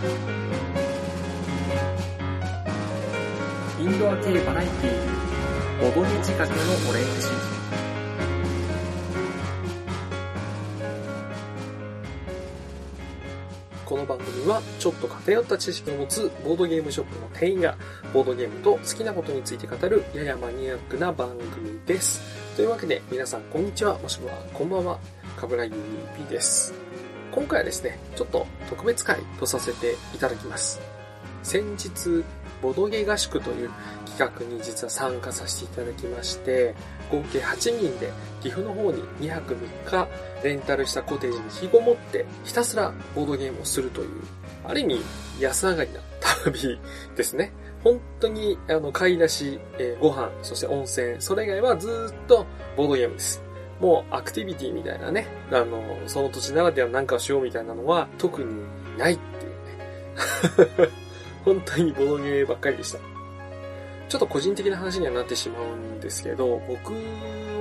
インドア系バラエティー、踊り仕掛けのオレンジ。この番組はちょっと偏った知識を持つボードゲームショップの店員がボードゲームと好きなことについて語るややマニアックな番組です。というわけで皆さんこんにちはもしくはこんばんは、かぶらゆうぴです。今回はですね、ちょっと特別会とさせていただきます。先日、ボドゲ合宿という企画に実は参加させていただきまして、合計8人で岐阜の方に2泊3日レンタルしたコテージに引きこもってひたすらボードゲームをするという、ある意味安上がりな旅ですね。本当にあの買い出し、えーご飯、そして温泉、それ以外はずっとボードゲームです。もうアクティビティみたいなね、あの、その土地ならではの何かをしようみたいなのは特にないっていうね。本当にボドゲーばっかりでした。ちょっと個人的な話にはなってしまうんですけど、僕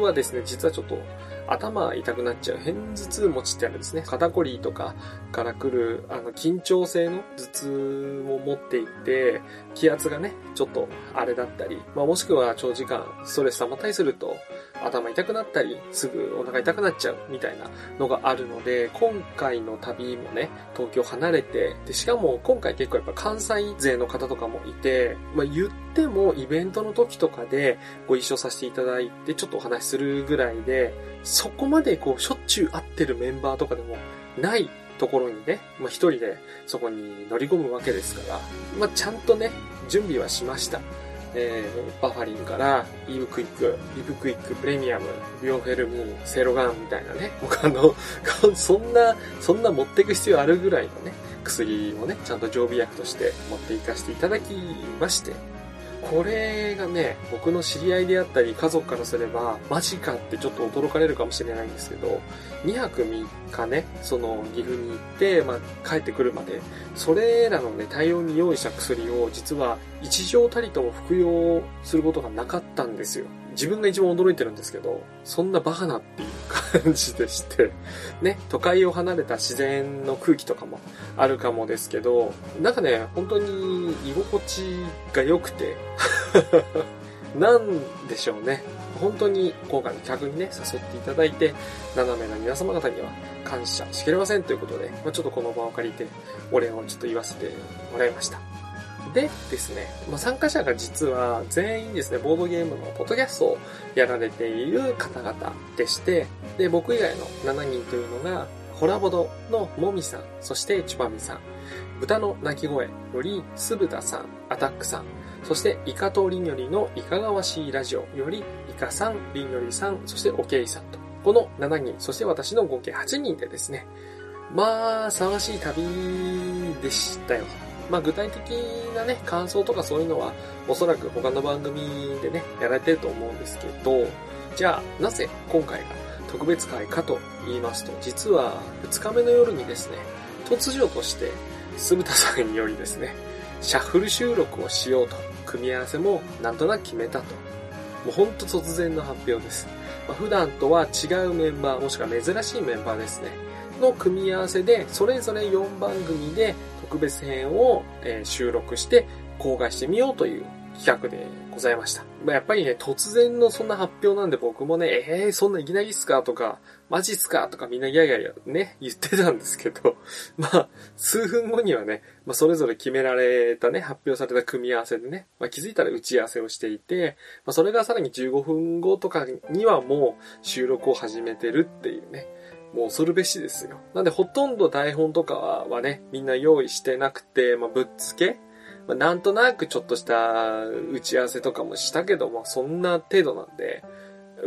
はですね、実はちょっと頭痛くなっちゃう片頭痛持ちってあるんですね。肩こりとかから来る、あの、緊張性の頭痛を持っていて、気圧がね、ちょっとあれだったり、まあもしくは長時間ストレス溜まったりすると、頭痛くなったり、すぐお腹痛くなっちゃうみたいなのがあるので、今回の旅もね、東京離れて、で、しかも今回結構やっぱ関西勢の方とかもいて、まあ言ってもイベントの時とかでご一緒させていただいて、ちょっとお話しするぐらいで、そこまでこう、しょっちゅう会ってるメンバーとかでもないところにね、まあ一人でそこに乗り込むわけですから、まあちゃんとね、準備はしました。えー、バファリンから、イブクイック、イブクイック、プレミアム、ビオフェルム、セロガンみたいなね、他の、そんな、そんな持っていく必要あるぐらいのね、薬をね、ちゃんと常備薬として持っていかせていただきまして、これがね、僕の知り合いであったり、家族からすれば、マジかってちょっと驚かれるかもしれないんですけど、2泊3日ね、その岐阜に行って、まあ、帰ってくるまで、それらのね、対応に用意した薬を、実は、一錠たりとも服用することがなかったんですよ。自分が一番驚いてるんですけど、そんなバカなっていう感じでして、ね、都会を離れた自然の空気とかもあるかもですけど、なんかね、本当に居心地が良くて、なんでしょうね。本当に今回の客にね、誘っていただいて、斜めな皆様方には感謝しきれませんということで、まあ、ちょっとこの場を借りて、お礼をちょっと言わせてもらいました。でですね、まあ、参加者が実は全員ですね、ボードゲームのポッドキャストをやられている方々でして、で、僕以外の7人というのが、ホラボドのもみさん、そしてチュパミさん、豚の鳴き声より酢豚さん、アタックさん、そしてイカとリニョリのいかがわしいラジオよりイカさん、リニョリさん、そしてオケイさんと、この7人、そして私の合計8人でですね、まあ、騒がしい旅でしたよ。まあ具体的なね、感想とかそういうのは、おそらく他の番組でね、やられてると思うんですけど、じゃあ、なぜ今回が特別会かと言いますと、実は2日目の夜にですね、突如として、酢豚さんによりですね、シャッフル収録をしようと、組み合わせもなんとなく決めたと。もうほんと突然の発表です。まあ、普段とは違うメンバー、もしくは珍しいメンバーですね。の組み合わせで、それぞれ4番組で特別編を、収録して公開してみようという企画でございました。まあ、やっぱりね、突然のそんな発表なんで僕もね、えー、そんないきなりっすかとか、マジっすかとかみんなギャーギャーね、言ってたんですけど、まあ、数分後にはね、まあ、それぞれ決められたね、発表された組み合わせでね、まあ、気づいたら打ち合わせをしていて、まあ、それがさらに15分後とかにはもう収録を始めてるっていうね、もう恐るべしですよ。なんでほとんど台本とかはね、みんな用意してなくて、まあ、ぶっつけまあ、なんとなくちょっとした打ち合わせとかもしたけど、まあ、そんな程度なんで、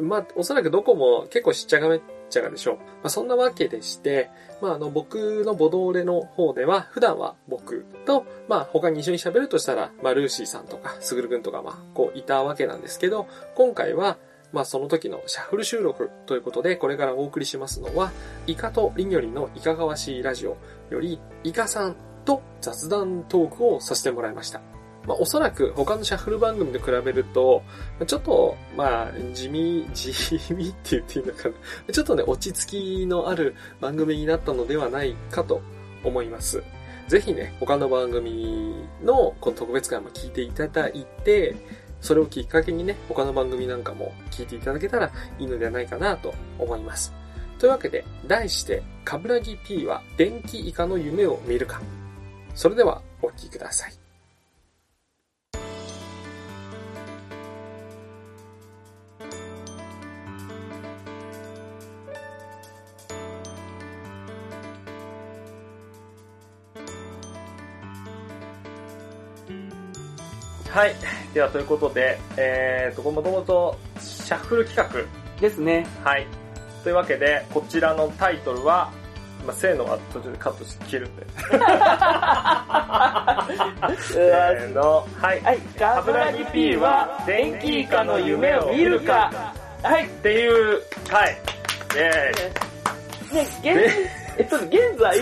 まあ、おそらくどこも結構しっちゃがめっちゃがでしょう。まあ、そんなわけでして、まあ、あの、僕のボドーレの方では、普段は僕と、まあ、他に一緒に喋るとしたら、まあ、ルーシーさんとか、スグルくんとか、まあ、こう、いたわけなんですけど、今回は、まあ、その時のシャッフル収録ということで、これからお送りしますのは、イカとリニョリのいかがわしいラジオより、イカさんと雑談トークをさせてもらいました。まあ、おそらく他のシャッフル番組と比べると、ちょっと、まあ、地味、地味って言っていいのかな。ちょっとね、落ち着きのある番組になったのではないかと思います。ぜひね、他の番組のこの特別会も聞いていただいて、それをきっかけにね、他の番組なんかも聞いていただけたらいいのではないかなと思います。というわけで、題して、カブラギ P は電気イカの夢を見るか。それでは、お聴きください。はい。では、ということで、えーと、もともと、シャッフル企ですね。画。はい。というわけで、こちらのタイトルは、まあ、せーのは途中でカットして消えるんで。せーの。はい。はい。カブラギ P は電気以下の夢を見るか。はい。っていう回。イェーイ。ね、現、えっと、現在、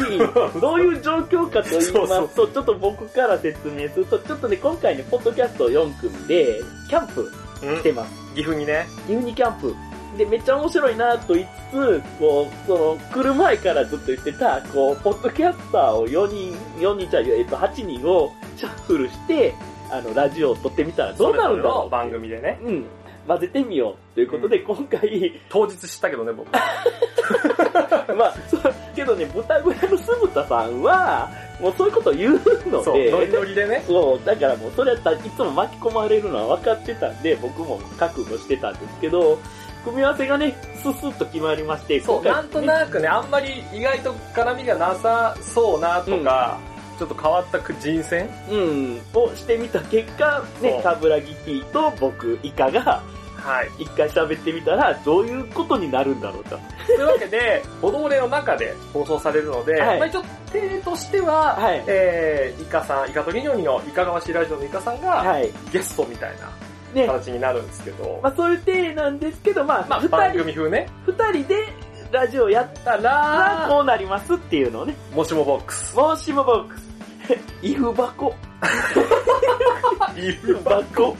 どういう状況かと言いますと、ちょっと僕から説明すると、ちょっとね、今回ね、ポッドキャスト4組で、キャンプうんしてます。岐阜にね。岐阜にキャンプ。で、めっちゃ面白いなと言いつつ、こう、その、来る前からずっと言ってた、こう、ポッドキャスターを4人、4人じゃ、えっと、8人をシャッフルして、あの、ラジオを撮ってみたらどうなるんだろう番組でね。うん。混ぜてみよう。ということで、今回、当日知ったけどね、僕。まあ、そうけどね、豚小屋の酢豚さんは、もうそういうこと言うのそう、で、ノリノリでね。そう、だからもうそれやったらいつも巻き込まれるのは分かってたんで、僕も覚悟してたんですけど、組み合わせがね、ススッと決まりまして、そう、今回なんとなくね、あんまり意外と絡みがなさそうなとか、ちょっと変わった人選？うん、をしてみた結果、ねカブラギ P と僕、イカが、はい。一回喋ってみたら、どういうことになるんだろうと。というわけで、ボドモレの中で放送されるので、はいまあ一応、手としては、はいえー、イカさん、イカとりにょにのイカ川市ラジオのイカさんが、はい。ゲストみたいねな、形になるんですけど、まあそういう体なんですけど、まあ、まあ、番二人、組風ね、二人でラジオやったら、らこうなりますっていうのをね、もしもボックス。もしもボックス、イフ箱、イ イフ箱。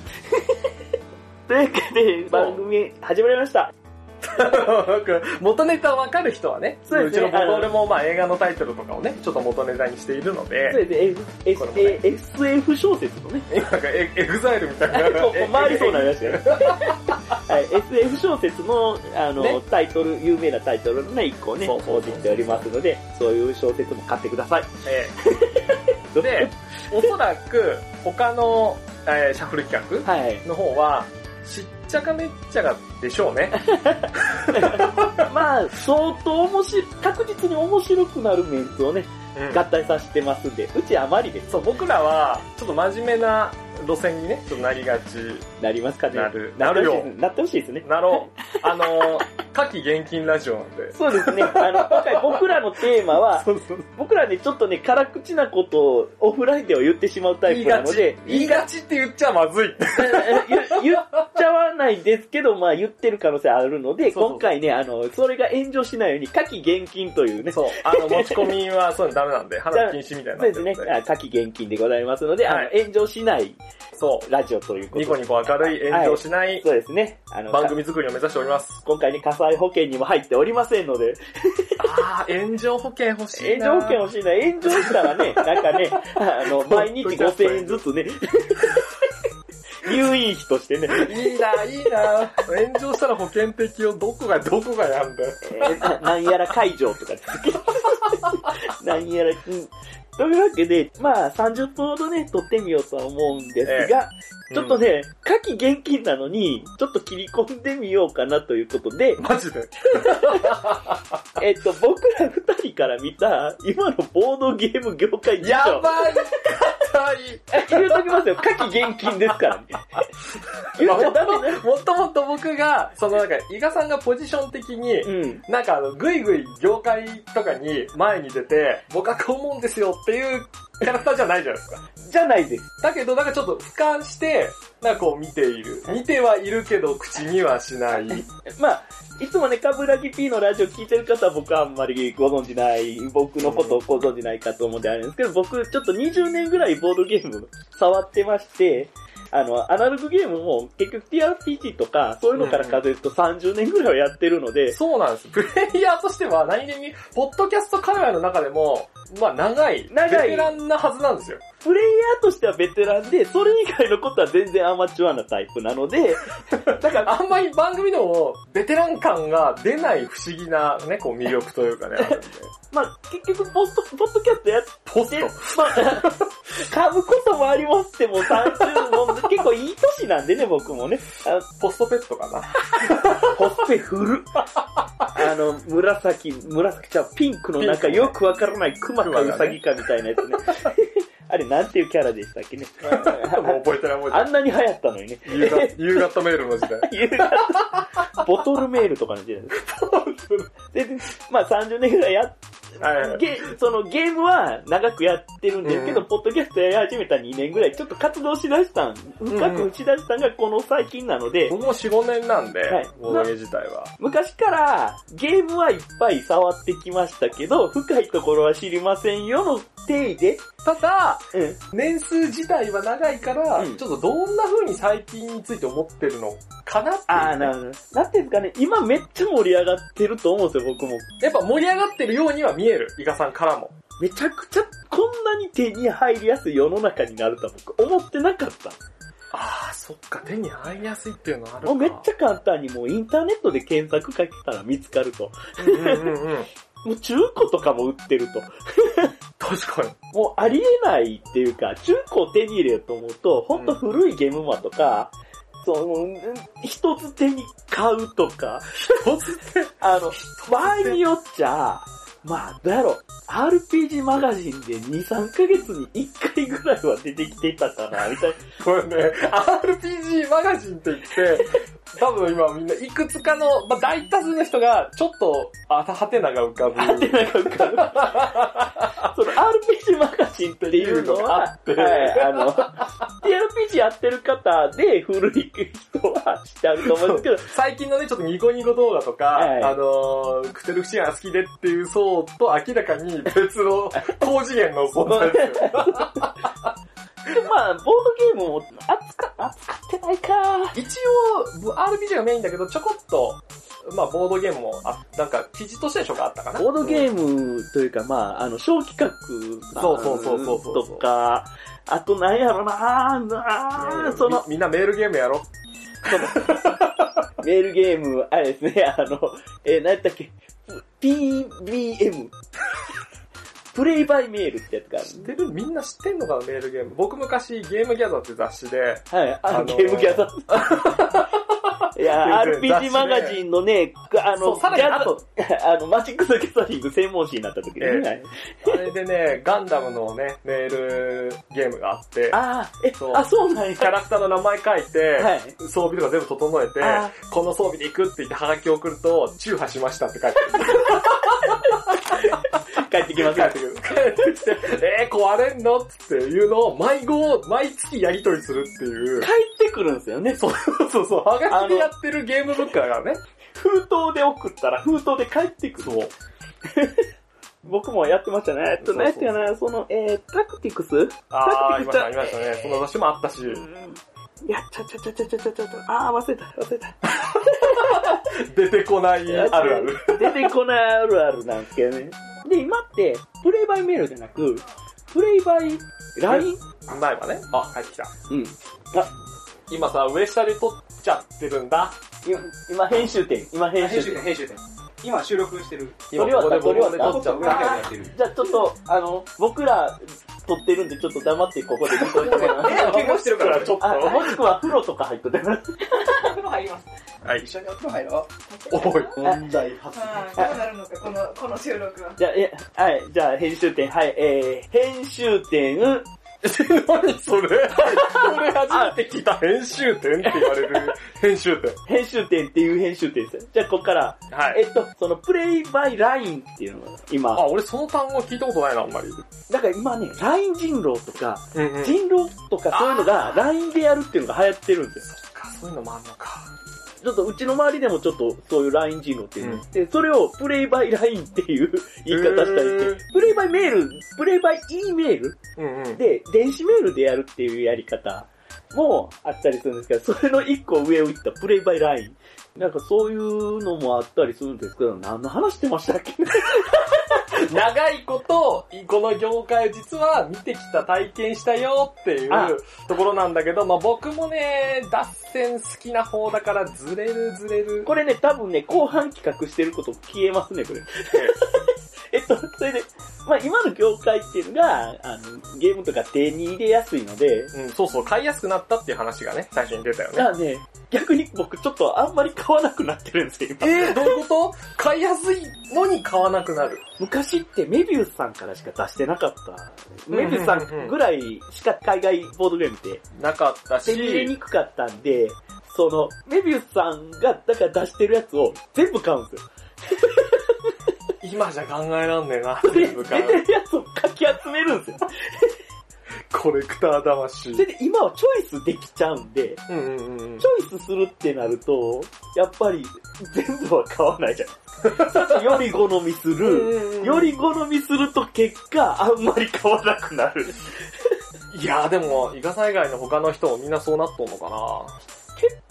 というわけで、番組始まりました。元ネタわかる人はね、そうですねちのボドレもまあ映画のタイトルとかをね、ちょっと元ネタにしているのそうで、ですね、ね SF 小説のね、今なんかエエグザイルみたいな。回りそうになりましたよ。はい、SF 小説の、あの、ねタイトル、有名なタイトルのね、一個ね、そうそうそうそう報じておりますので、そういう小説も買ってください。ええで、おそらく他の、えーシャッフル企はい。画の方は、しっちゃかめっちゃかでしょうね。まあ、相当面白い、確実に面白くなるメンツをね、合体させてますんで、うちあまりでそう、僕らは、ちょっと真面目な路線にね、ちょっとなりがち。なりますかね。なるなるよなってほしいですね。なろう。あのー、夏季現金ラジオなんで。そうですね。あの、今回僕らのテーマは、そうそう。僕らね、ちょっとね、辛口なことをオフラインでは言ってしまうタイプなので、言いがちって言っちゃまずい。言言っちゃわないですけど、まあ言ってる可能性あるので、今回ね、あの、それが炎上しないように、夏季厳禁というね、そう。あの、持ち込みはそういうのダメなんで、花禁止みたいになそうですね夏季厳禁でございますので、あの、はい炎上しないそう。ラジオということでニコニコ明るい炎上しないそうですね。あの、番組作りを目指しております。今回ね、火災保険にも入っておりませんので、あー、炎上保険欲しいな。炎上保険欲しいな。炎上したらね、なんかね、あの、毎日5000円ずつね、入院費としてね、いいな、いいな。炎上したら保険適用どこが、どこがやんだよ。えーななんやら会場とかですけど。なんやら、うん。というわけで、まあ30分ほどね、撮ってみようとは思うんですが、ちょっとね、夏季現金なのに、ちょっと切り込んでみようかなということで、マジで？えっと、僕ら二人から見た、今のボードゲーム業界事情。やばい硬い。え言うときますよ、夏季現金ですから ね。言っちゃダメね。もともと僕が、そのなんか、伊賀さんがポジション的に、うん。なんかあの、ぐいぐい業界とかに前に出て、僕はこう思うんですよっていうキャラクターじゃないじゃないですか。じゃないです。だけど、なんかちょっと俯瞰して、なんかこう見ている。見てはいるけど、口にはしない。まあ、いつもね、カブラギ P のラジオ聞いてる方は僕はあんまりご存知ない、僕のことをご存知ないかと思うんであるんですけど、僕ちょっと20年ぐらいボードゲーム触ってまして、あの、アナログゲームも結局 TRPG とか、そういうのから数えると30年ぐらいはやってるので、そうなんです。プレイヤーとしては何気に、ポッドキャスト界隈の中でも、まあ長い、長いベテランなはずなんですよ。プレイヤーとしてはベテランで、それ以外のことは全然アマチュアなタイプなので、だからあんまり番組でも、ベテラン感が出ない不思議なね、こう魅力というかね、あるんで。まあ結局ポスト、ポッドキャストやっポスて、まあ、噛むこともありますってもう30も結構いい年なんでね、僕もね。あポストペットかな。ほっぺ振る。あの、紫、紫ちゃう、ピンクのなんかピンクよくわからないクマかウサギかみたいなやつね。あれなんていうキャラでしたっけね？もう覚えてない。あんなに流行ったのにね。夕方、夕方メールの時代。夕方ボトルメールとかの時代です。で、まあ30年ぐらいやっはいはい。ゲそのゲームは長くやってるんですけど、うんポッドキャストやり始めた2年ぐらい、ちょっと活動しだしたん、深くしだしたんがこの最近なので、僕も4、5年なんで、はいボードゲー自体は。昔からゲームはいっぱい触ってきましたけど、深いところは知りませんよの定義で、ただ、うん。年数自体は長いから、うんちょっとどんな風に最近について思ってるのかなっていうね、あー、なるほど。なんていうんですかね、今めっちゃ盛り上がってると思うんですよ、僕も。やっぱ盛り上がってるようには見える、イカさんからも。めちゃくちゃ、こんなに手に入りやすい世の中になるとは僕思ってなかった。ああ、そっか、手に入りやすいっていうのはあるか。もうめっちゃ簡単にもうインターネットで検索かけたら見つかると。うんうんうんうん。もう中古とかも売ってると。確かに。もうありえないっていうか、中古を手に入れようと思うと、ほんと古いゲームマとか、その、うん一つ手に買うとか、突然。あの、場合によっちゃ、まあ、どうやろう、RPG マガジンで2、3ヶ月に1回ぐらいは出てきてたかな、みたいな。これね、RPG マガジンって言って、多分今みんないくつかの、まあ、大多数の人が、ちょっと、あはてなが浮かぶ。あってなんか浮かる。その RPG マガジンっていうのは、あってはい、あの、TRPG やってる方で古い人は知ってあると思うんですけど、最近のね、ちょっとニコニコ動画とか、はいあのー、クテルフシアンが好きでっていう層と明らかに別の 高次元の存在ですよ。でまあ、ボードゲームも扱扱ってないか。一応、RPG がメインだけど、ちょこっと、まあ、ボードゲームも、あ、なんか、記事として紹介あったかな。ボードゲームというか、まあ、あの、小企画そうそうそうそうそうとか、あと何やろななその、みみんなメールゲームやろ。メールゲーム、あれですね、あの、えー、何やったっけ ?PBM。プレイバイメールってやつがある知ってる？みんな知ってんのかな、メールゲーム。僕昔、ゲームギャザーって雑誌で、はい、あの、あのー。ゲームギャザー。いや、RPG マガジンのね、あの、さらにギャザ後 あの、マジック・ザ・ギャザリング専門誌になった時にね。あれでね、ガンダムのね、メールゲームがあって、ああ、えそう、あ、そうなんや。キャラクターの名前書いて、はい装備とか全部整えてあ、この装備で行くって言ってハガキ送ると、中破しましたって書いて帰 ってきます帰ってくる。帰ってきて、えー、壊れんのっていうのを毎号、毎月やり取りするっていう帰。ってくるんですよね。そうそうそう、ハガキでやってるゲームブックだからね。封筒で送ったら封筒で帰ってくる。僕もやってましたね。えっと、何やったかな、その、えー、タクティクスあー、ありました、ありましたね。その雑誌もあったし。スいや、ちゃちゃちゃちゃちゃちゃちゃちゃ、あー、忘れた、忘れた。出てこないあるある。出てこないあるあるなんですけどね。で、今って、プレイバイメールじゃなく、プレイバイ LINE? 前はね。あ、帰ってきた。うん。今さ、上下で撮っちゃってるんだ。今、今編集点、今編集点。編集点、編集点。今収録してる。今撮り終わった撮り終わった。じゃあちょっと、あの、僕ら撮ってるんでちょっと黙ってここで見といてもらう え、結婚してるから、ちょっと。あ、もしくは風呂とか入っとってもらう。お風呂入ります。はい。一緒にお風呂入ろう。おい。問題発ああ、どうなるのか、この、この収録は。じゃあ、え、はい、じゃあ編集点、はい、えー、編集点、何それ？俺初めて聞いた編集点って言われる編集点。編集点っていう編集点ですよ。じゃあ、ここから、はい。えっと、その、プレイバイラインっていうのが、今、あ、俺その単語聞いたことないな、あんまり。だから今ね、ライン人狼とか、うんうん。人狼とかそういうのが、ラインでやるっていうのが流行ってるんですよ。か、そういうのもあんのか。ちょっとうちの周りでもちょっとそういうライン人狼っていうの。があって、それをプレイバイラインっていう言い方したりして、プレイバイメール、プレイバイ E メールうんうん。で、電子メールでやるっていうやり方もあったりするんですけど、それの一個上を行ったプレイバイライン。なんかそういうのもあったりするんですけど、何の話してましたっけ？長いこと、この業界を実は見てきた体験したよっていうあところなんだけど、まあ僕もね、脱線好きな方だからずれるずれる。これね、多分ね、後半企画してること消えますね、これ。えっと、それで、まあ今の業界っていうのが、あの、ゲームとか手に入れやすいので、うん、そうそう、買いやすくなったっていう話がね、最初に出たよね。じゃあね、逆に僕ちょっとあんまり買わなくなってるんですよ、今。えー、どういうこと？買いやすいのに買わなくなる。昔ってメビウスさんからしか出してなかった。メビウスさんぐらいしか海外ボードゲームってなかったし、手に入れにくかったんで、その、メビウスさんが、だから出してるやつを全部買うんですよ。今じゃ考えらんねえな、で、全部出買う。てるやつをかき集めるんですよ。コレクター魂。で、今はチョイスできちゃうんで、うんうんうんうんチ。ョイスするってなると、やっぱり全部は買わないじゃん。より好みする。より好みすると結果、あんまり買わなくなる。いやでも、イカ以外の他の人もみんなそうなっとんのか結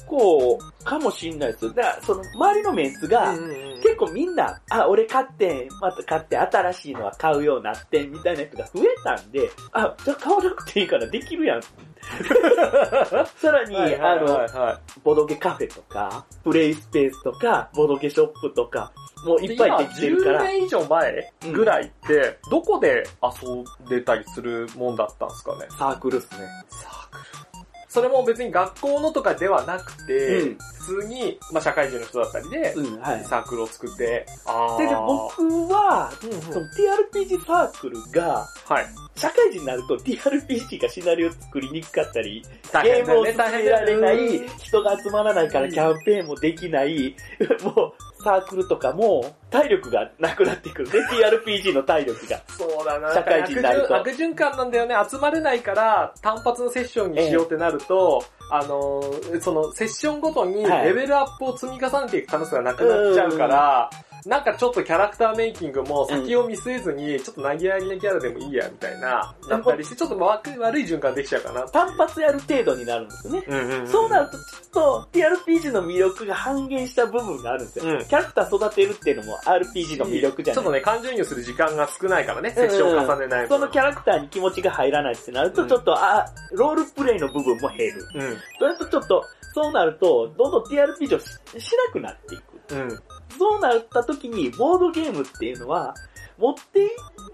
構、かもしんないですよ。だから、その、周りのメンツが、結構みんな、あ、俺買って、また買って新しいのは買うようになって、みたいな人が増えたんで、あ、じゃあ買わなくていいからできるやん。さらに、はいはいはいあの、はボドゲカフェとか、プレイスペースとか、ボドゲショップとか、もうい。いっぱいできてるか10ら、年以上前ぐらいって、どこで遊んでたりするもんだったんですかね？サークルっすね。サークル。それも別に学校のとかではなくて、うん。普通に、まあ、社会人の人だったりで、うん、はい。サークルを作って、で、で僕は、うんうん。その TRPG サークルが、はい。社会人になると TRPG がシナリオ作りにくかったり、大ゲームを進められない、人が集まらないからキャンペーンもできない、もうサークルとかも体力がなくなってくるね、TRPG の体力が。そうだな。社会人になると悪循悪循環なんだよね。集まれないから、単発のセッションにしようってなると、あのー、その、セッションごとにはいレベルアップを積み重ねていく可能性がなくなっちゃうから、なんかちょっとキャラクターメイキングも先を見据えずに、ちょっと投げやりなキャラでもいいや、みたいな、なったりして、ちょっと悪い悪い循環できちゃうかな。単発やる程度になるんですよね。うんうんうんそうなるとちょっと TRPG の魅力が半減した部分があるんですよ。うんキャラクター育てるっていうのも RPG の魅力じゃないちょっとね、感情移入する時間が少ないからね、セッションを重ねない分そのキャラクターに気持ちが入らないってなると、うんちょっと、あ、ロールプレイの部分も減る。うん。それとちょっと、そうなると、どんどん TRPG をししなくなっていく。うん。そうなった時に、ボードゲームっていうのは、持っていっ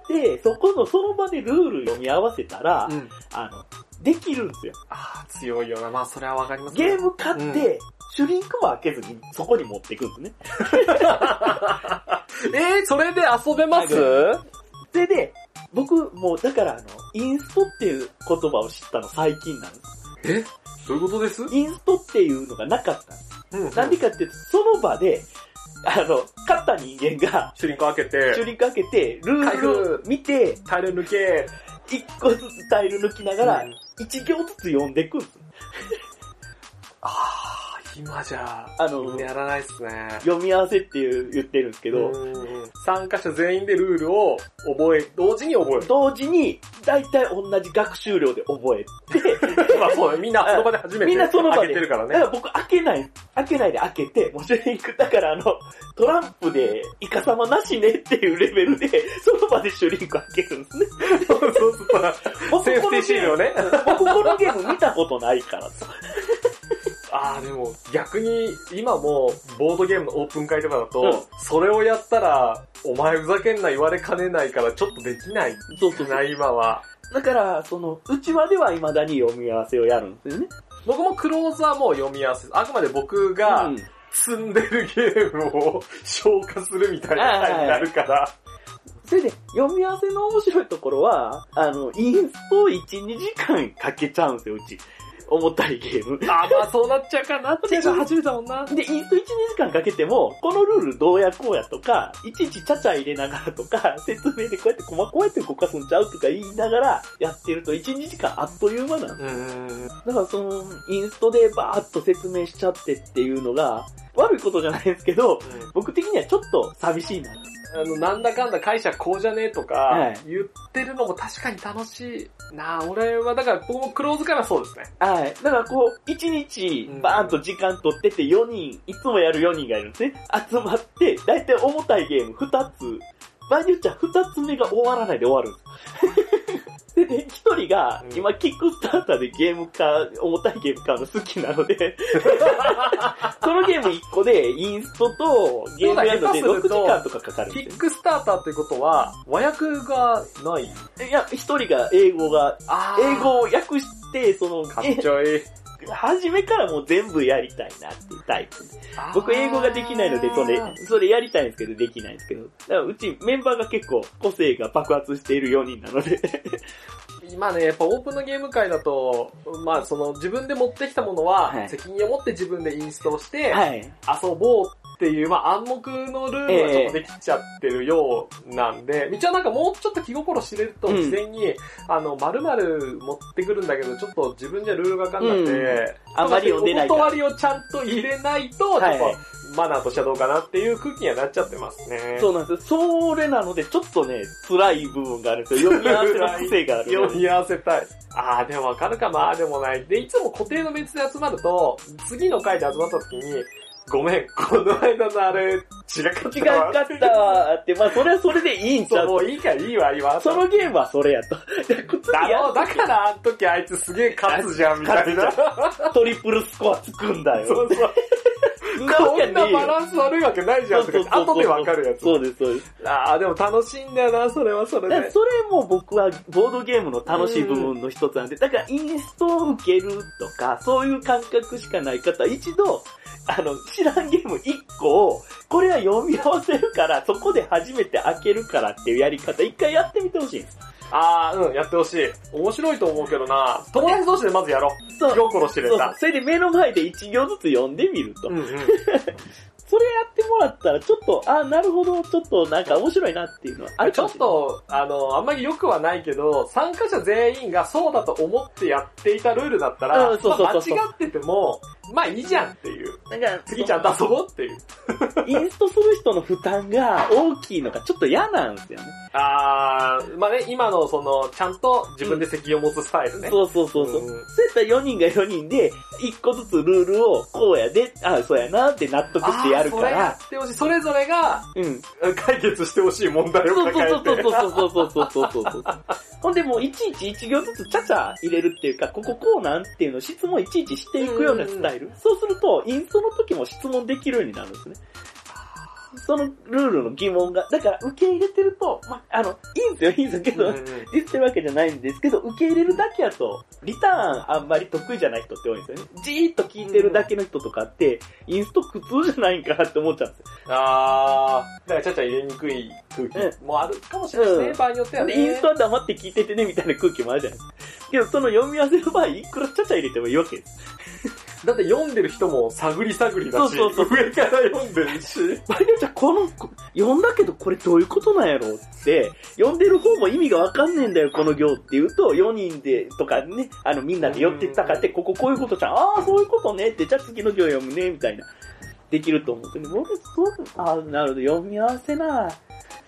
て、そこの、その場でルール読み合わせたら、うん。あの、できるんですよ。ああ、強いよな。まあ、それはわかりますねゲーム買って、シュリンクも開けずに、そこに持っていくんですね。えー、それで遊べます？それで、僕、もう、だから、あの、インストっていう言葉を知ったの最近なんです。え？どういうことです？インストっていうのがなかったんです。うんなんでかっていうと、その場で、あの、勝った人間が、シュリンク開けシュて、リンク開けて、ルール見て、タイル抜け、一個ずつタイル抜きながらうん、一行ずつ読んでいく。んです。ああ、今じゃ、あの、やらないっすね。読み合わせっていう言ってるんですけど、うん参加者全員でルールを覚え、同時に覚える。同時に、大体同じ学習量で覚えて、まあそうね、みんなその場で初めてみんなその場で開けてるからね。だから僕開けない、開けないで開けて、もうシュリンク、だからあの、トランプでイカ様なしねっていうレベルで、その場でシュリンク開けるんですね。そうそうそう。僕セーフティーシールをね。僕このゲーム見たことないからさ。ああ、でも逆に今もうボードゲームのオープン会とかだと、うんそれをやったら、お前ふざけんな言われかねないからちょっとできないそうそうな、今は。だから、その、うちわでは未だに読み合わせをやるんですよね。僕もクローズはもう読み合わせ。あくまで僕がうん積んでるゲームを消化するみたいな回になるから。それで、読み合わせの面白いところは、あの、インストを1、2時間かけちゃうんですよ、うち。重たいゲーム。あ、まあそうなっちゃうかなっていうのが初めてだもんな。で、インスト1、2時間かけても、このルールどうやこうやとか、いちいちちゃちゃ入れながらとか、説明でこうやってこまこうやって動かすんちゃうとか言いながらやってると1、2時間あっという間なんですうん。だからその、インストでバーッと説明しちゃってっていうのが、悪いことじゃないですけど、僕的にはちょっと寂しいな。あの、なんだかんだ解釈こうじゃねえとかはい、言ってるのも確かに楽しいな俺は、だから僕もクローズからそうですね。はい。だからこう、一日うんバーンと時間取ってて4人、いつもやる4人がいるんですね。集まって、だいたい重たいゲーム2つ、場合によっちゃ2つ目が終わらないで終わるんです。で、で、一人がうん、今、キックスターターでゲーム化、重たいゲーム買うの好きなので、そのゲーム1個で、インストとゲームやるので6そうだ下手すると時間とかかかるんキですックスターターってことは、和訳がない。よ。いや、一人が英語が、あ英語を訳して、その、かっちょいい。初めからもう全部やりたいなっていうタイプで。僕英語ができないので、それ、それやりたいんですけど、できないんですけど。だからうちメンバーが結構個性が爆発している4人なので。今ね、やっぱオープンのゲーム界だと、まあその自分で持ってきたものは、はい責任を持って自分でインストールして、はい。遊ぼうっていう、まあ暗黙のルールがちょっとできちゃってるようなんで、道はなんかもうちょっと気心知れるとうん事前に、あの、〇〇持ってくるんだけど、ちょっと自分じゃルールがわかんなくて、うんあんまりお断りをちゃんと入れないと、ちょっと、はいマナーとしてはどうかなっていう空気にはなっちゃってますね。そうなんですよ。それなので、ちょっとね、辛い部分があるんですよ。読み合わせの癖があるので。読み合わせたい。あー、でもわかるかまあでもない。で、いつも固定の別で集まると、次の回で集まった時に、ごめん、この間のあれ、違かった違かったわーって、まあそれはそれでいいんちゃうもういいからいいわ、今。そのゲームはそれやと。で普通にやだろう、だからあの時あいつすげえ勝つじゃん、みたいな。トリプルスコアつくんだよ。そうそう。こんなバランス悪いわけないじゃん、とか後でわかるやつ。そうです、そうです。あー、でも楽しいんだよな、それはそれで。だからそれも僕はボードゲームの楽しい部分の一つなんで、だからインストを受けるとか、そういう感覚しかない方は一度、あの、知らんゲーム一個を、これは読み合わせるから、そこで初めて開けるからっていうやり方、一回やってみてほしいんです。あー、うん、やってほしい。面白いと思うけどな。友達同士でまずやろう。そう気心知れそうた。それで目の前で一行ずつ読んでみると。うんうん。それやってもらったら、ちょっと、あ、なるほど、ちょっとなんか面白いなっていうのはあるちょっ。と、あの、あんまり良くはないけど、参加者全員がそうだと思ってやっていたルールだったら、うんそうそうそうそうまあ間違ってても、まあいいじゃんっていう。なんか、次ちゃんと遊ぼうっていう。インストする人の負担が大きいのがちょっと嫌なんですよね。あー、まあね、今のその、ちゃんと自分で責任を持つスタイルね。そうそうそうそう。うんそうやったら4人が4人で、1個ずつルールをこうやで、あそうやなって納得してやるかあーそれやら、ってほしい。それぞれがうん。解決してほしい問題を抱えて。そうそうそうそうそうそうそうそうそう。ほんでもういちいち1行ずつちゃちゃ入れるっていうか、こここうなんっていうのを質問いちいちしていくようなスタイル。そうすると、インストの時も質問できるようになるんですね。そのルールの疑問が、だから受け入れてると、ま、あの、いいんですよ、いいんですけど、うんうん言ってるわけじゃないんですけど、受け入れるだけやと、リターンあんまり得意じゃない人って多いんですよね。じーっと聞いてるだけの人とかって、インスト苦痛じゃないんかなって思っちゃうんですよ。あー、だからちゃちゃ入れにくい空気もあるかもしれないですね、うん場合によってはね。で、インストは黙って聞いててねみたいな空気もあるじゃないですか。けど、その読み合わせの場合、いくらちゃちゃ入れてもいいわけです。だって読んでる人も探り探りだし、そうそうそう上から読んでるし。バイじゃこの、こ読んだけどこれどういうことなんやろうって、読んでる方も意味がわかんねえんだよ、この行って言うと、4人で、とかね、あの、みんなで寄ってったかって、こここういうことじゃん、ああ、そういうことねって、じゃあ次の行読むね、みたいな。できると思うけど、僕、そう、ああ、なるほど、読み合わせな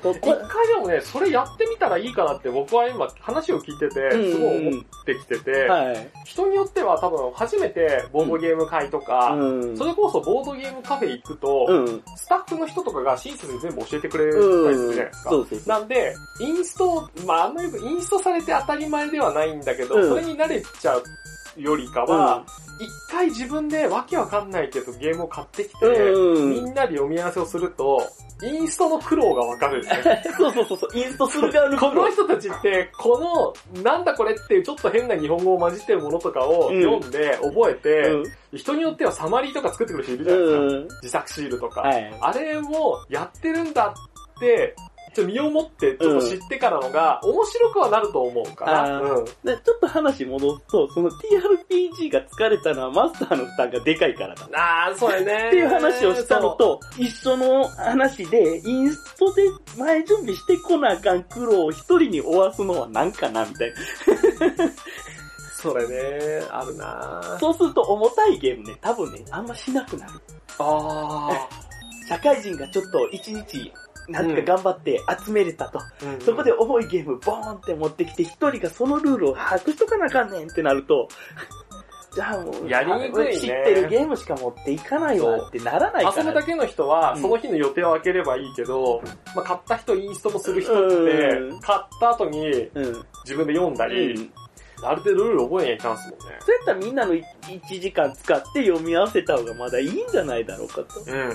こ一回でもね、それやってみたらいいかなって僕は今話を聞いてて、うんすごい思ってきてて、はい。人によっては多分初めてボードゲーム会とか、うん。それこそボードゲームカフェ行くと、うん。スタッフの人とかが親切に全部教えてくれたりするじゃないですか。なんで、インスト、まああんまりインストされて当たり前ではないんだけど、うんそれに慣れちゃうよりかは、一、回自分でわけわかんないけどゲームを買ってきて、うん。みんなで読み合わせをすると、インストの苦労がわかるね。そうそうそうそう、インストする側のこの人たちって、この、なんだこれっていうちょっと変な日本語を混じってるものとかをうん読んで覚えて、うん。人によってはサマリーとか作ってくる人いるじゃないですか。うん。自作シールとか。はい。あれをやってるんだって、ちょっと身をもってちょっと知ってからのが、面白くはなると思うかな。あーうん。でちょっと話戻すと、その TRPG が疲れたのはマスターの負担がでかいからだ。あー、そうやね。っていう話をしたのと、一緒の話で、インストで前準備してこなあかん苦労を一人に負わすのはなんかな、みたいな。それね、あるなそうすると重たいゲームね、多分ね、あんましなくなる。あ 社会人がちょっと一日なんとか頑張って集めれたと。うんそこで重いゲームボーンって持ってきて、一人がそのルールを把握しとかなあかんねんってなると、じゃあもう、やりにくいね知ってるゲームしか持っていかないわってならないから。遊ぶだけの人は、うんその日の予定を開ければいいけど、まあ、買った人、インストもする人ってうん、買った後にうん。自分で読んだり、うんある程度ルール覚えにはいかんすもんね。そうやったらみんなの1時間使って読み合わせた方がまだいいんじゃないだろうかとうん。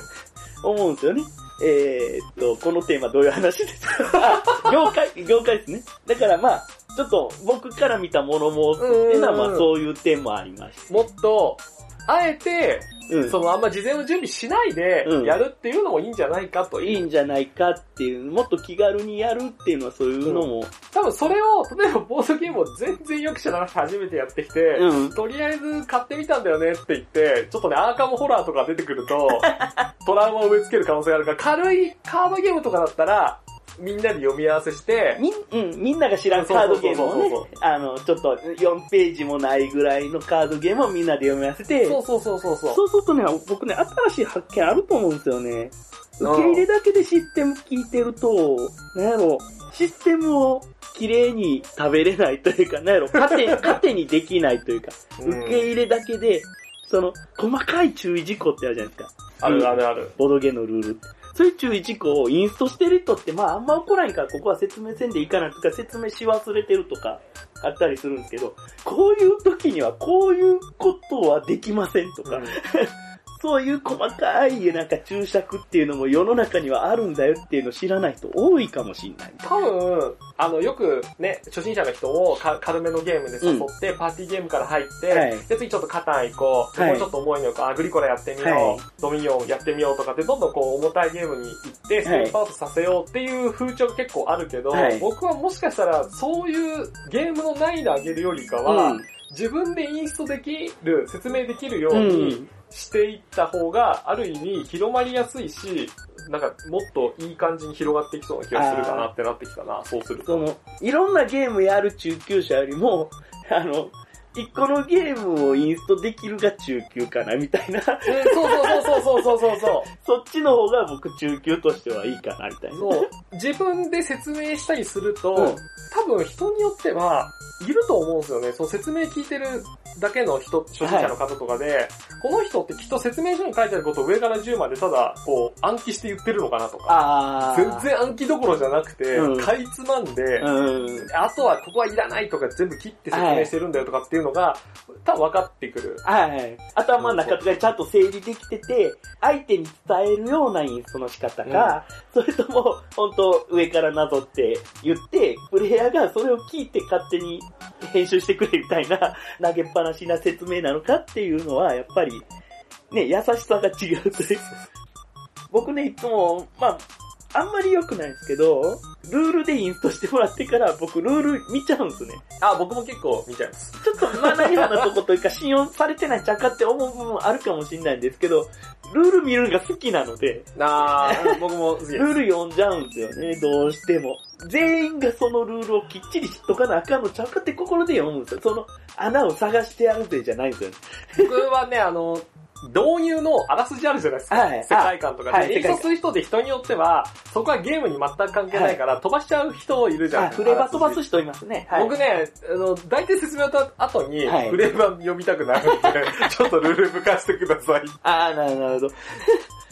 思うんですよね。えー、っと、このテーマどういう話ですか？あ 業界、業界ですね。だからまあ、ちょっと僕から見たものもっていうのはまあそういう点もありましもっと、あえて、た。うん。そのあんま事前の準備しないでうん、やるっていうのもいいんじゃないかという。いいんじゃないかっていう、もっと気軽にやるっていうのはそういうのも、多分それを、例えばボードゲームを全然よく知らなくて初めてやってきて、うんとりあえず買ってみたんだよねって言って、ちょっとね、アーカムホラーとか出てくると、トラウマを植え付ける可能性があるから、軽いカードゲームとかだったら、みんなで読み合わせして、みん、うん、みんなが知らんカードゲームをねあの、ちょっと4ページもないぐらいのカードゲームをみんなで読み合わせて、そうそうそうそうそう。そうするとね、僕ね、新しい発見あると思うんですよね。受け入れだけでシステム聞いてると、なんやろ、システムを綺麗に食べれないというか、なんやろ、糧、糧にできないというか、うん受け入れだけで、その、細かい注意事項ってあるじゃないですか。あるあるある。ボドゲのルール。そういう注意事項をインストしてる人って、まああんま起こらんから、ここは説明せんでいいかなとか、説明し忘れてるとか、あったりするんですけど、こういう時にはこういうことはできませんとか、そういう細かいなんか注釈っていうのも世の中にはあるんだよっていうのを知らない人多いかもしんない。多分、あの、よくね、初心者の人をか軽めのゲームで誘って、パーティーゲームから入って、はい。で、次ちょっとカタン行こう、ではい。もうちょっと重いのか、アグリコラやってみよう、はい。ドミニオンやってみようとかって、どんどんこう重たいゲームに行って、ステップアウトさせようっていう風潮結構あるけど、はい。僕はもしかしたら、そういうゲームの難易度上げるよりかは、自分でインストできる、説明できるよううにん。していった方が、ある意味広まりやすいし、なんかもっといい感じに広がってきそうな気がするかなってなってきたな、そうすると。その、いろんなゲームやる中級者よりも、あの、一個のゲームをインストできるが中級かな、みたいな。うんそうそうそうそうそうそうそう。そっちの方が僕中級としてはいいかな、みたいな。そう。自分で説明したりすると、うん多分人によっては、いると思うんですよね。その説明聞いてるだけの人、初心者の方とかで、この人ってきっと説明書に書いてあることを上から10までただ、こう、暗記して言ってるのかなとか。あ全然暗記どころじゃなくて、うんかいつまんで、うん。あとはここはいらないとか全部切って説明してるんだよとかっていうのが、多分分かってくる。はい。頭の中がちゃんと整理できてて、相手に伝えるようなインストの仕方か、それとも、本当上からなぞって言って、プレイヤーがそれを聞いて勝手に編集してくれみたいな、投げっぱなしな説明なのかっていうのは、やっぱり、ね、優しさが違うという。僕ね、いつも、まあ、あんまり良くないんですけど、ルールでインストしてもらってから僕ルール見ちゃうんですね。あ、僕も結構見ちゃいます。ちょっとマナー違反なとこというか信用されてないんちゃうかって思う部分あるかもしれないんですけど、ルール見るのが好きなので、あー、僕も好きです。ルール読んじゃうんですよね、どうしても。全員がそのルールをきっちり知っとかなあかんのちゃうかって心で読むんですよ。その穴を探してやるぜじゃないんですよね。僕はね、あの、導入のあらすじあるじゃないですか。はい世界観とかで。はい演奏する人で人によっては、そこはゲームに全く関係ないから、飛ばしちゃう人いるじゃん。あ、フレーバー飛ばす人人いますね。はい。僕ね、あの、大体説明した後に、はいフレーバー読みたくなるんで、ちょっとルール吹かしてください。あー、なるほど。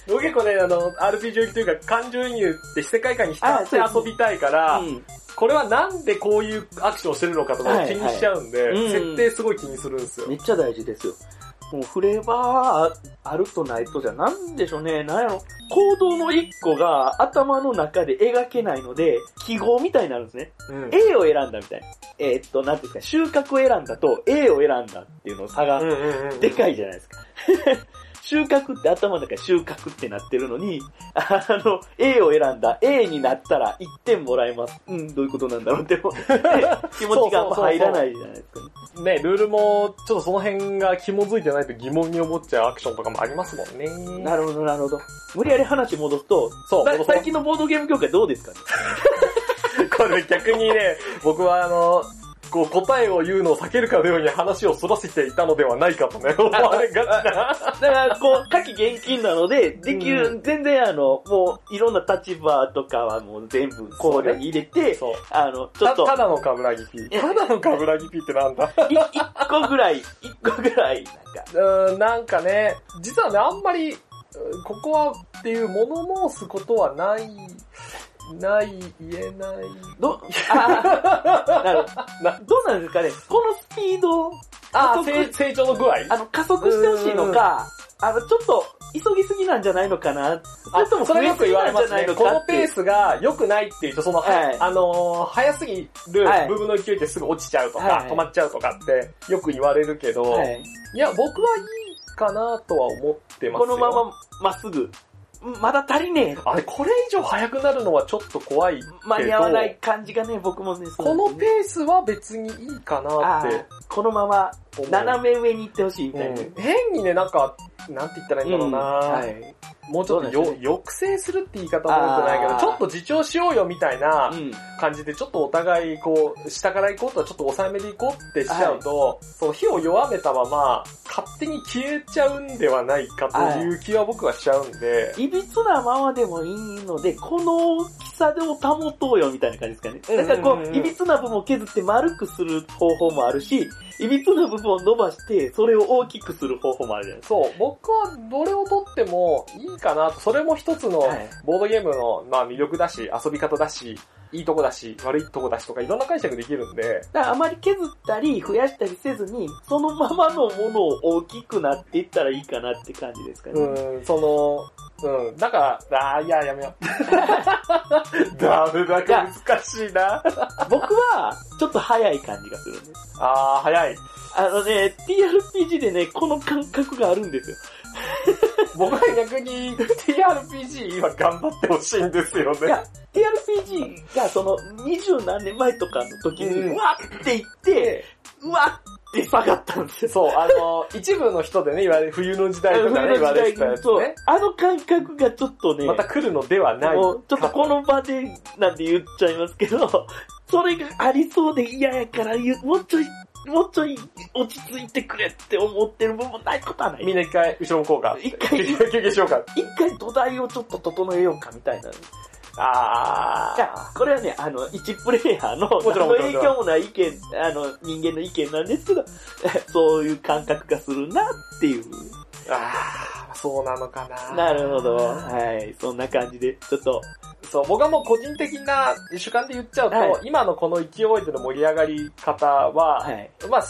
僕結構ね、あの、RPG というか、感情移入って世界観に浸って遊びたいから、うん。これはなんでこういうアクションをしてるのかとかを気にしちゃうんで、はいはいうん設定すごい気にするんですよめ。っちゃ大事ですよ。もうフレーバーあるとないとじゃなんでしょうね。なんやろ。行動の一個が頭の中で描けないので、記号みたいになるんですね。うん。A を選んだみたいな。えーっと、なんていうんですか、収穫を選んだと A を選んだっていうの差が。でかいじゃないですか。収穫って頭の中で収穫ってなってるのに、あの、A を選んだ A になったら1点もらえます。うん、どういうことなんだろうって、ね 気持ちがあんま入らないじゃないですかね。ね、ルールも、ちょっとその辺が紐づいてないと疑問に思っちゃうアクションとかもありますもんね。なるほど、なるほど。無理やり話戻すと、そう最近のボードゲーム業界どうですかね？これ逆にね、僕はあの、こう答えを言うのを避けるかのように話をそらせていたのではないかとね、思われがちな。だから、こう、夏季現金なので、できる、う全然あの、もう、いろんな立場とかはもう全部考慮に入れて、そう。あの、ちょっと、たただのカブラギピー。ただのカブラギピーってなんだ？い一個ぐらい、一個ぐらい、なんか、うーん、なんかね、実はね、あんまり、うんここはっていう物申すことはない、ない、言えない。ど、あーなるほなど。どうなんですかねこのスピード、あ成成長の具合？あの、加速してほしいのか、あの、ちょっと、急ぎすぎなんじゃないのかなそれともそれよく言われますね。このペースが良くないっていうと、その、はいあのー早すぎるはい部分の勢いってすぐ落ちちゃうとか、はい止まっちゃうとかってよく言われるけど、はいい、や、僕はいいかなとは思ってますよ。このまままっすぐ、まだ足りねえあれ、これ以上速くなるのはちょっと怖い。間に合わない感じがね、僕もね、このペースは別にいいかなあってーこのまま。斜め上に行ってほしいみたいな。うん変にね、なんか、なんて言ったらいいんだろうな、はい。もうちょっとよ、ね。抑制するって言い方も良くないけど、ちょっと自重しようよみたいなうん。感じで、ちょっとお互い、こう、下から行こうとはちょっと抑えめで行こうってしちゃうと、その火を弱めたまま、勝手に消えちゃうんではないかという気は僕はしちゃうんで、いびつなままでもいいので、この大きさでも保とうよみたいな感じですかね。だからこう、いびつな部分を削って丸くする方法もあるし、いびつな部分を伸ばして、それを大きくする方法もあるじゃないですそう、僕はどれをとってもいいかなと、それも一つのはいボードゲームの、まあ魅力だし、遊び方だし、いいとこだし、悪いとこだしとかいろんな解釈できるんで、か。だからあまり削ったり増やしたりせずに、そのままのものを大きくなっていったらいいかなって感じですかね。うん、その、うん、だから、あーいや、やめよう。ダメだか難しいな。僕は、ちょっと早い感じがするんです。あー、早い。あのね、TRPG でね、この感覚があるんですよ。僕は逆に TRPG 今頑張ってほしいんですよねいや。TRPG がその二十何年前とかの時に、うんうわって言って、うわって下がったんですよ。そう、あの、一部の人でね、言われ、冬の時代とかね、言われてたやつね。あの感覚がちょっとね、また来るのではない。ちょっとこの場でなんて言っちゃいますけど、それがありそうで嫌やからもうちょい、もうちょい落ち着いてくれって思ってる部分ないことはない。みんな一回後ろ向こうか。一回休憩しようか。一回土台をちょっと整えようかみたいな。あいや、これはね、あの、一プレイヤーの、もちろん影響もない意見、あの、人間の意見なんですけど、そういう感覚がするなっていう。ーあー、そうなのかな。なるほど。はい。そんな感じで、ちょっと、そう、僕はもう個人的な主観で言っちゃうと、はい今のこの勢いでの盛り上がり方は、はい。まあ好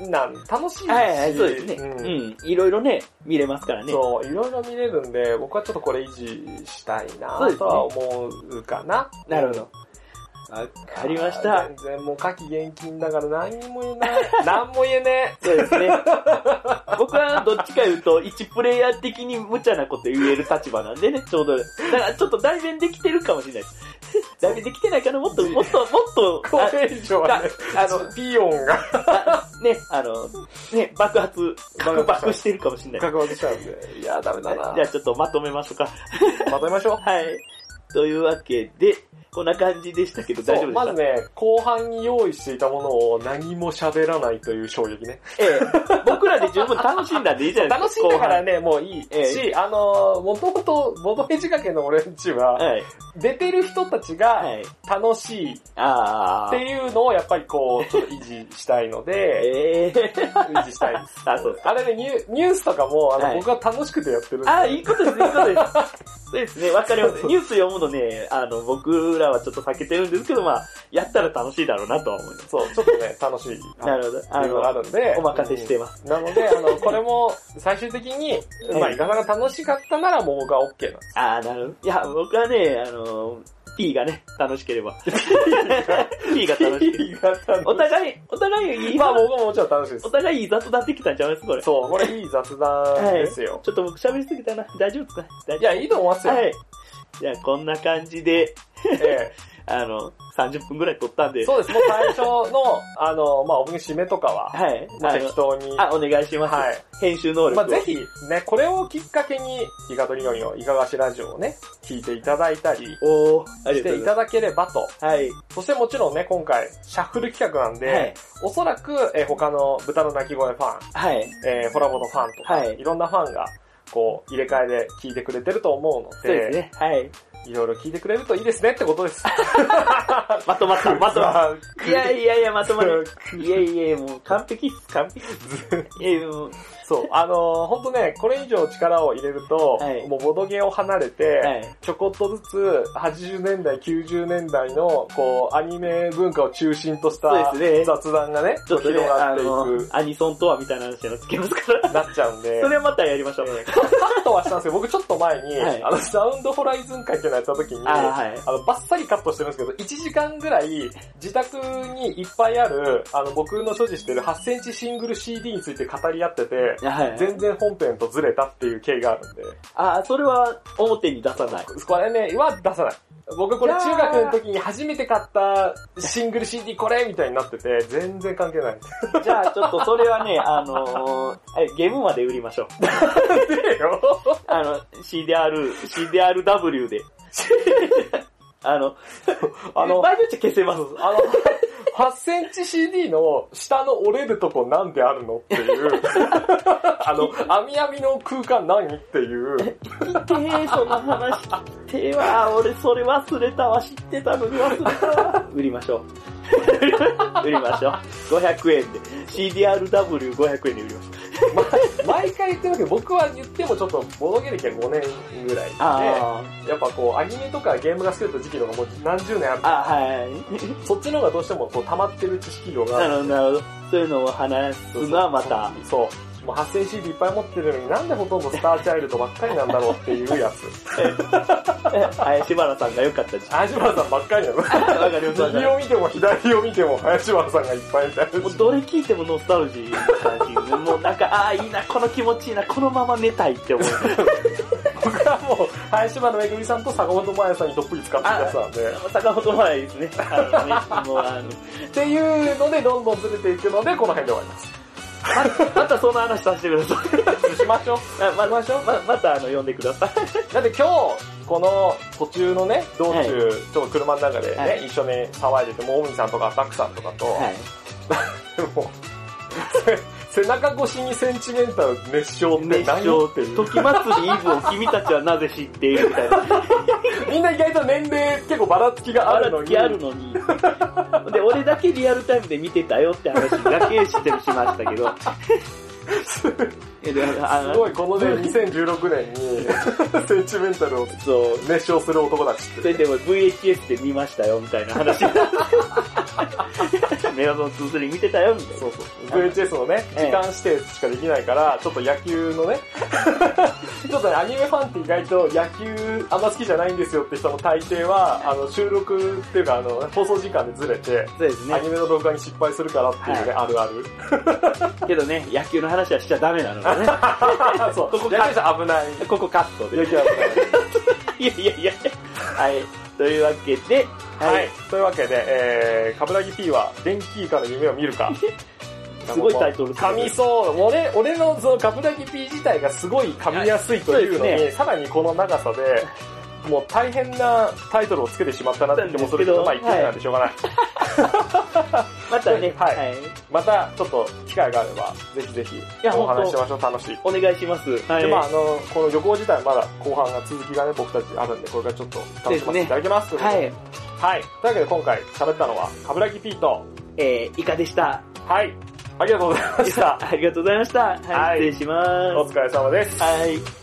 きなん、楽しいし、はいはい、そうですね。ううんん。いろいろね、見れますからね。そう、いろいろ見れるんで、僕はちょっとこれ維持したいなとは思うかな。なるほど。わかりました。全然もう夏季現金だから何にも言えない。何も言えねそうですね。僕はどっちか言うと、一プレイヤー的に無茶なこと言える立場なんでね、ちょうど。だからちょっと代弁できてるかもしれないです。代弁できてないかなもっと、もっと、もっとえ。、これ以上はね、ああの、ピヨンがあね、あの、ね、爆発、爆爆してるかもしれない。確認しちゃうんで。いや、ダメだな。じゃあちょっとまとめましょうか。まとめましょう。はい。というわけで、こんな感じでしたけど大丈夫ですか？まずね、後半に用意していたものを何も喋らないという衝撃ね。ええ、僕らで十分楽しんだんでいいじゃないで楽すか。しんだからね、もういいえし、あのー、もともと、ボドゲ仕掛けの俺んちは、はい。出てる人たちがはい。楽しいっ。ていうのをやっぱりこう、ちょっと維持したいので、ええ維持したいです。あ、そうです。あれね、ニュニュースとかも、あの、はい僕は楽しくてやってるんで。あ、いいことです、いいことです。そうですね、わかります。ニュース読むのね、あの、僕らはちょっと避けてるんですけど、まあ、やったら楽しいだろうなとは思います。そう、ちょっとね、楽しい。なるほど。っていうのがあるんで、お任せしてます。なので、あの、これも、最終的に、まあ、はいイカさんが楽しかったならもう僕は OK なんです。あー、なるほど。いや、僕はね、あの、P がね、楽しければ。P が楽しければ。お互い、お互いいい、まあ僕ももちろん楽しいですお。互いいい雑談できたんちゃいますこれ。そう、これいい雑談ですよ。ちょっと僕喋りすぎたな。大丈夫ですか？大いや、いいと思いますよ。はい。じゃあ、こんな感じで、ええ あの、30分ぐらい撮ったんで。そうです。もう最初の、あの、まあ、オープニング締めとかは、はい。適当に。あ、お願いします。はい編集能力を。まあ、ぜひ、ね、これをきっかけに、イカとりのりのいかがしラジオをね、聞いていただいたり、おしていただければと。す。はい。そしてもちろんね、今回、シャッフル企画なんで、はいおそらく、えー他の豚の鳴き声ファン、はい。えー、ホラボのファンとか、はいい、ろんなファンが、こう、入れ替えで聞いてくれてると思うのそうですで、ね。はい。いろいろ聞いてくれるといいですねってことです。まとまった、まとまっまた。いやいやいや、まとまる。いやいや、もう完璧っす、完璧っす。いや、もう、そう、あのー、ほんとね、これ以上力を入れると、はいもうボドゲを離れて、はい。ちょこっとずつ80年代、90年代の、こう、アニメ文化を中心とした雑談がね、ちょっとね、広があっていのく、、アニソンとはみたいな話がつけますから。なっちゃうんで、それはまたやりましょう。えーカットはしたんですけど、僕ちょっと前に、はいあの、サウンドホライズン会っていうのやった時に。あの、バッサリカットしてるんですけど、1時間ぐらい、自宅にいっぱいある、あの、僕の所持してる8センチシングル CD について語り合ってて、はい。全然本編とずれたっていう経緯があるんで、あ、それは表に出さない。これね、は出さない。僕これ中学の時に初めて買ったシングル CD これみたいになってて、全然関係ない。じゃあちょっとそれはね、あのー、えゲームまで売りましょう。でよあの、CDR、CDRW で。あの、あの場合によっちゃ消せます。あの、8センチ CD の下の折れるとこなんであるのっていう、あの、網網の空間何っていう、聞いて、その話聞いては、俺それ忘れたわ、知ってたのに忘れたわ。売りましょう。売りましょう。500円で。CDRW500 円で売りましょう。毎回言ってるけど、僕は言ってもちょっと、ボドゲ歴は5年ぐらいで、あやっぱこう、アニメとかゲームが好きだった時期とかもう何十年あるあ、あはい。そっちの方がどうしてもこう溜まってる知識量がなるほど、なるほど。そういうのを話すのはまた。そう。もう 8000CD いっぱい持ってるのになんでほとんどスターチャイルドばっかりなんだろうっていうやつ。林原さんが良かったです。林原さんばっかりなの。わかりますわかりま右を見ても左を見ても林原さんがいっぱいいたす。もうどれ聞いてもノスタルジー。もうなんか、ああ、いいな、この気持ちいいな、このまま寝たいって思う。僕はもう、林原めぐみさんと坂本真綾さんにどっぷり使ってるやつなんで。坂本前ですね。あのね、もうあの、っていうのでどんどんずれていくので、この辺で終わります。またその話させてください。しましょう。あままままたあの、呼んでください。だって今日、この途中のね、道中、はいちょっと車の中でね、はい一緒に騒いでて、もう、大海さんとか、ダックさんとかと、はい。で も、せ背中越しにセンチメンタル熱唱って熱何唱っていう。時祭りイブを君たちはなぜ知っているみたいな。みんな意外と年齢結構ばらつきがあるのに。あるのに。で、俺だけリアルタイムで見てたよって話だけしてるしましたけど。すごい、このね、2016年に、センチメンタルを。熱唱する男たちって。それでも VHS で見ましたよみたいな話。メガゾン23見てたよみたいな。そうそう。VHS のね、ええ時間指定しかできないから、ちょっと野球のね、ちょっとね、アニメファンって意外と野球あんま好きじゃないんですよって人の大抵は、あの、収録っていうか、あの、放送時間でずれて、そうですね。アニメの録画に失敗するからっていうね、あるある。けどね、野球の話はしちゃダメなのでね。そう、ここ野球じゃ危ない。ここカットで。野球は危ない。いやいやいや。はい。というわけで、はい。。というわけで、えー、カブラギ P は電気イカの夢を見るか。すごいタイトル噛みそう。俺、俺のそのカブラギ P 自体がすごい噛みやすいというのに、はいそうですさらにこの長さで、もう大変なタイトルをつけてしまったなって気もするけど、まあそうですけど勢いなんでしょうがない。またね、はいはい。またちょっと機会があれば、ぜひぜひやお話ししましょう。楽しい。お願いします。はい。で、まああの、この旅行自体まだ後半が続きがね、僕たちあるんで、これからちょっと楽しませていただきます。はい。はい。というわけで今回喋ったのは、カブラギ P と、えー、イカでした。はい。ありがとうございました。ありがとうございました。はい。はい失礼します。お疲れ様です。はい。